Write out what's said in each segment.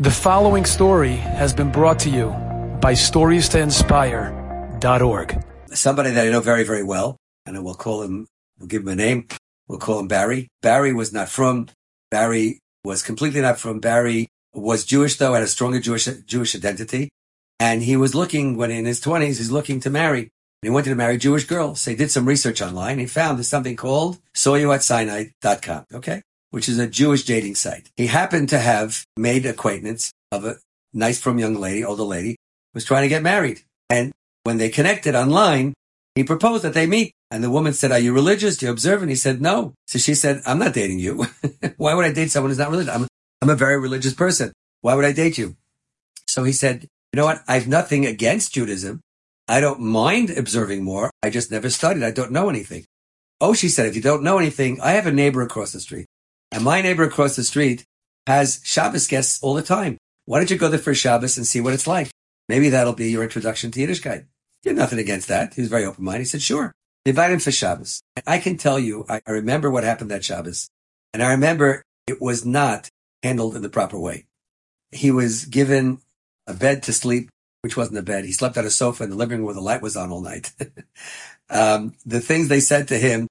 The following story has been brought to you by StoriesToInspire.org. Somebody that I know very, very well, and we'll call him, we'll give him a name. We'll call him Barry. Barry was not frum, Barry was completely not frum. Barry was Jewish though, had a stronger Jewish, Jewish identity. And he was looking, when in his twenties, he's looking to marry. And he wanted to marry a Jewish girl. So he did some research online. He found there's something called sawyouatsinai.com. Okay which is a Jewish dating site. He happened to have made acquaintance of a nice frum young lady, older lady, was trying to get married. And when they connected online, he proposed that they meet. And the woman said, are you religious? Do you observe? And he said, no. So she said, I'm not dating you. Why would I date someone who's not religious? I'm, I'm a very religious person. Why would I date you? So he said, you know what? I have nothing against Judaism. I don't mind observing more. I just never studied. I don't know anything. Oh, she said, if you don't know anything, I have a neighbor across the street and my neighbor across the street has Shabbos guests all the time. Why don't you go there for Shabbos and see what it's like? Maybe that'll be your introduction to Yiddishkeit. Had nothing against that. He was very open-minded. He said, sure. They Invite him for Shabbos. I can tell you, I, I remember what happened that Shabbos. And I remember it was not handled in the proper way. He was given a bed to sleep, which wasn't a bed. He slept on a sofa in the living room where the light was on all night. um, the things they said to him,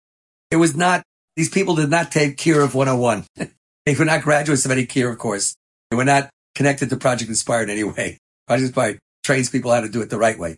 it was not these people did not take Kiruv 101. they were not graduates of any Kiruv course. They were not connected to Project Inspire in any way. Project Inspire trains people how to do it the right way.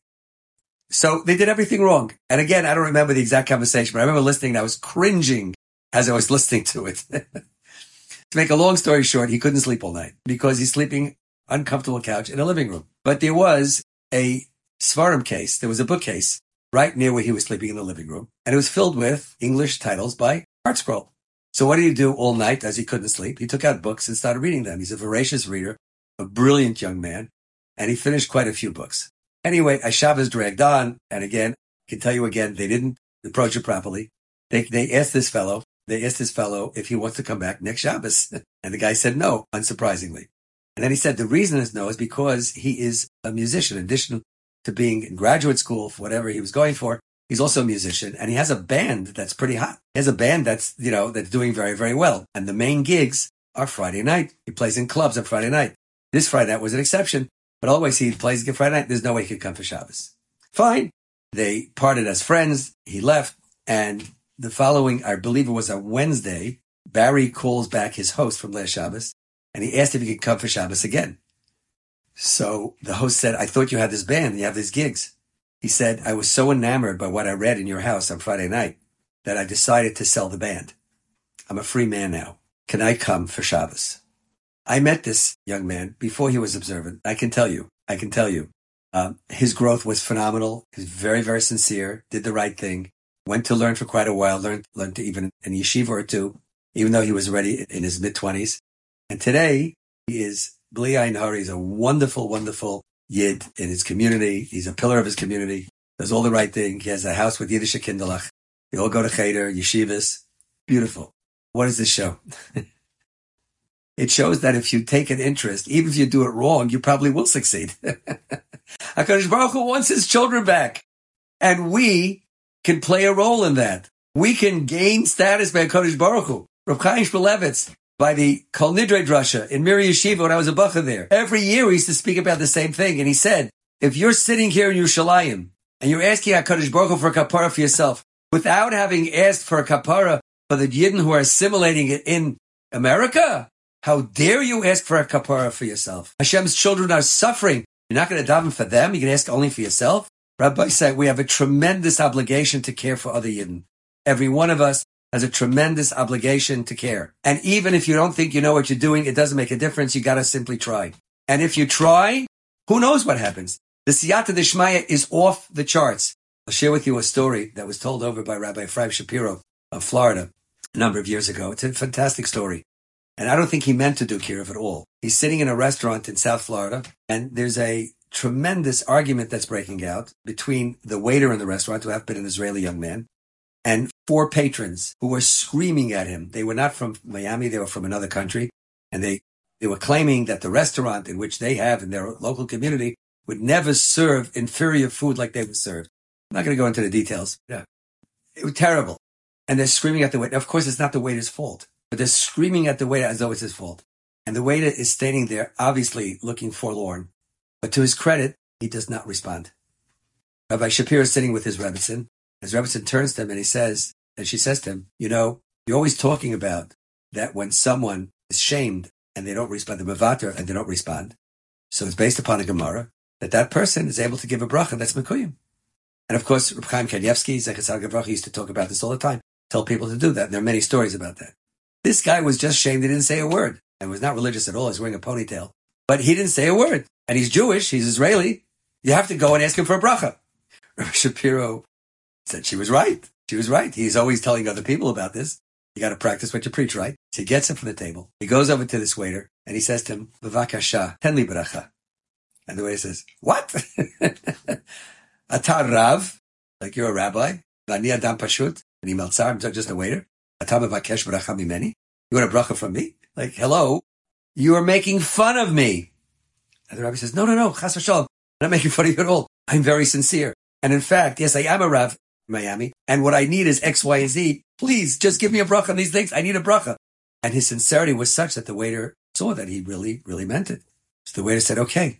So they did everything wrong. And again, I don't remember the exact conversation, but I remember listening and I was cringing as I was listening to it. to make a long story short, he couldn't sleep all night because he's sleeping uncomfortable couch in a living room. But there was a sefarim case. There was a bookcase right near where he was sleeping in the living room. And it was filled with English titles by ArtScroll. So what did he do all night as he couldn't sleep? He took out books and started reading them. He's a voracious reader, a brilliant young man, and he finished quite a few books. Anyway, Shabbos dragged on, and again, I can tell you again, they didn't approach it properly. They, they asked this fellow, they asked this fellow if he wants to come back next Shabbos. and the guy said no, unsurprisingly. And then he said the reason is no is because he is a musician. In addition to being in graduate school for whatever he was going for, He's also a musician and he has a band that's pretty hot. He has a band that's, you know, that's doing very, very well. And the main gigs are Friday night. He plays in clubs on Friday night. This Friday night was an exception, but always he plays again Friday night. There's no way he could come for Shabbos. Fine. They parted as friends. He left and the following, I believe it was a Wednesday, Barry calls back his host from last Shabbos and he asked if he could come for Shabbos again. So the host said, I thought you had this band and you have these gigs. He said, I was so enamored by what I read in your house on Friday night that I decided to sell the band. I'm a free man now. Can I come for Shabbos? I met this young man before he was observant. I can tell you, I can tell you, um, his growth was phenomenal. He's very, very sincere, did the right thing, went to learn for quite a while, learned, learned to even in yeshiva or two, even though he was already in his mid twenties. And today he is Bli Ayin Hara. He's a wonderful, wonderful Yid in his community. He's a pillar of his community. Does all the right thing. He has a house with Yiddish Kinderlach. They all go to Cheder, yeshivas. Beautiful. What does this show? it shows that if you take an interest, even if you do it wrong, you probably will succeed. HaKadosh Baruch Hu wants his children back. And we can play a role in that. We can gain status by HaKadosh Baruch Hu. Rav Chaim Shmulevitz by the Kol Nidre Drasha in Mir Yeshiva when I was a bachur there. Every year we used to speak about the same thing. And he said, if you're sitting here in Yerushalayim and you're asking HaKadosh Baruch Hu for a kapara for yourself without having asked for a kapara for the Yidden who are assimilating it in America, how dare you ask for a kapara for yourself? Hashem's children are suffering. You're not going to daven for them. You can ask only for yourself. Rabbi said we have a tremendous obligation to care for other Yidden. Every one of us has a tremendous obligation to care. And even if you don't think you know what you're doing, it doesn't make a difference. You got to simply try. And if you try, who knows what happens? The siyata deshmaya is off the charts. I'll share with you a story that was told over by Rabbi Ephraim Shapiro of Florida a number of years ago. It's a fantastic story. And I don't think he meant to do kiruv at all. He's sitting in a restaurant in South Florida and there's a tremendous argument that's breaking out between the waiter in the restaurant, who have been an Israeli young man, and four patrons who were screaming at him. They were not from Miami. They were from another country. And they, they were claiming that the restaurant in which they have in their local community would never serve inferior food like they were served. I'm not going to go into the details. Yeah. It was terrible. And they're screaming at the waiter. Of course, it's not the waiter's fault, but they're screaming at the waiter as though it's his fault. And the waiter is standing there, obviously looking forlorn. But to his credit, he does not respond. Rabbi Shapiro is sitting with his Rebbitzin. His Rebbitzin turns to him and he says, and she says to him, you know, you're always talking about that when someone is shamed and they don't respond, the Mavatar, and they don't respond. So it's based upon a Gemara that that person is able to give a bracha that's Mekuyim. And of course, Reb Chaim Kanievsky, Zechatzal Gavracha, used to talk about this all the time, tell people to do that. And there are many stories about that. This guy was just shamed he didn't say a word and was not religious at all. He's wearing a ponytail, but he didn't say a word. And he's Jewish, he's Israeli. You have to go and ask him for a bracha. Rabbi Shapiro said she was right. She was right. He's always telling other people about this. You got to practice what you preach, right? So he gets him from the table. He goes over to this waiter and he says to him, Vavakasha, ten li bracha. And the waiter says, what? Atar Rav, like you're a rabbi. Vani Adam Pashut, and he meltzar, I'm just a waiter. Atam Vakesh bracha mimeni. You want a bracha from me? Like, hello, you are making fun of me. And the rabbi says, no, no, no, chas v'shalom. I'm not making fun of you at all. I'm very sincere. And in fact, yes, I am a Rav Miami. And what I need is X, Y, and Z. Please just give me a bracha on these things. I need a bracha. And his sincerity was such that the waiter saw that he really, really meant it. So the waiter said, okay.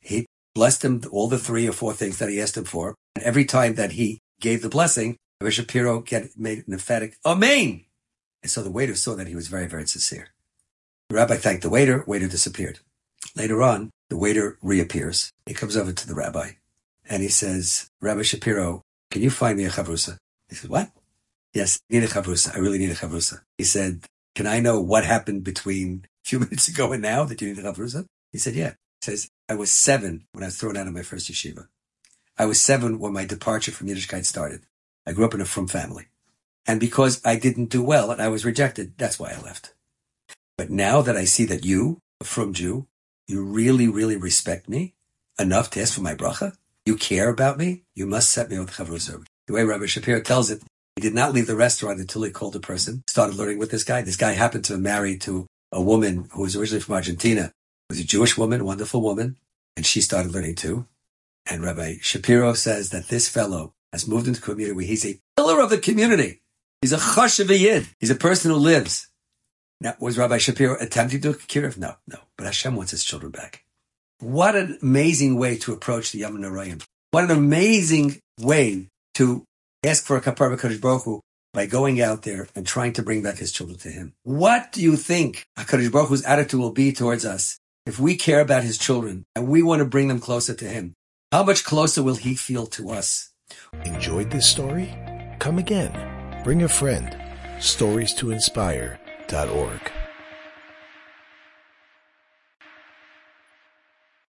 He blessed him all the three or four things that he asked him for. And every time that he gave the blessing, Rabbi Shapiro get, made an emphatic Amen. And so the waiter saw that he was very, very sincere. The rabbi thanked the waiter. Waiter disappeared. Later on, the waiter reappears. He comes over to the rabbi and he says, Rabbi Shapiro, can you find me a chavrusa? He said, what? Yes, I need a chavrusa. I really need a chavrusa. He said, can I know what happened between a few minutes ago and now that you need a chavrusa? He said, yeah. He says, I was seven when I was thrown out of my first yeshiva. I was seven when my departure from Yiddishkeit started. I grew up in a frum family. And because I didn't do well and I was rejected, that's why I left. But now that I see that you, a frum Jew, you really, really respect me enough to ask for my bracha, you care about me, you must set me with chavrusa. The way Rabbi Shapiro tells it, he did not leave the restaurant until he called a person, started learning with this guy. This guy happened to be married to a woman who was originally from Argentina, was a Jewish woman, wonderful woman, and she started learning too. And Rabbi Shapiro says that this fellow has moved into a community where he's a pillar of the community. He's a chashuv yid. He's a person who lives. Now, was Rabbi Shapiro attempting to cure? No, no. But Hashem wants his children back. What an amazing way to approach the Yamim Noraim. What an amazing way to ask for a kapar Kadosh Baruch Hu by going out there and trying to bring back his children to him. What do you think HaKadosh Baruch Hu's attitude will be towards us if we care about his children and we want to bring them closer to him? How much closer will he feel to us? Enjoyed this story? Come again. Bring a friend. Stories to inspire.org.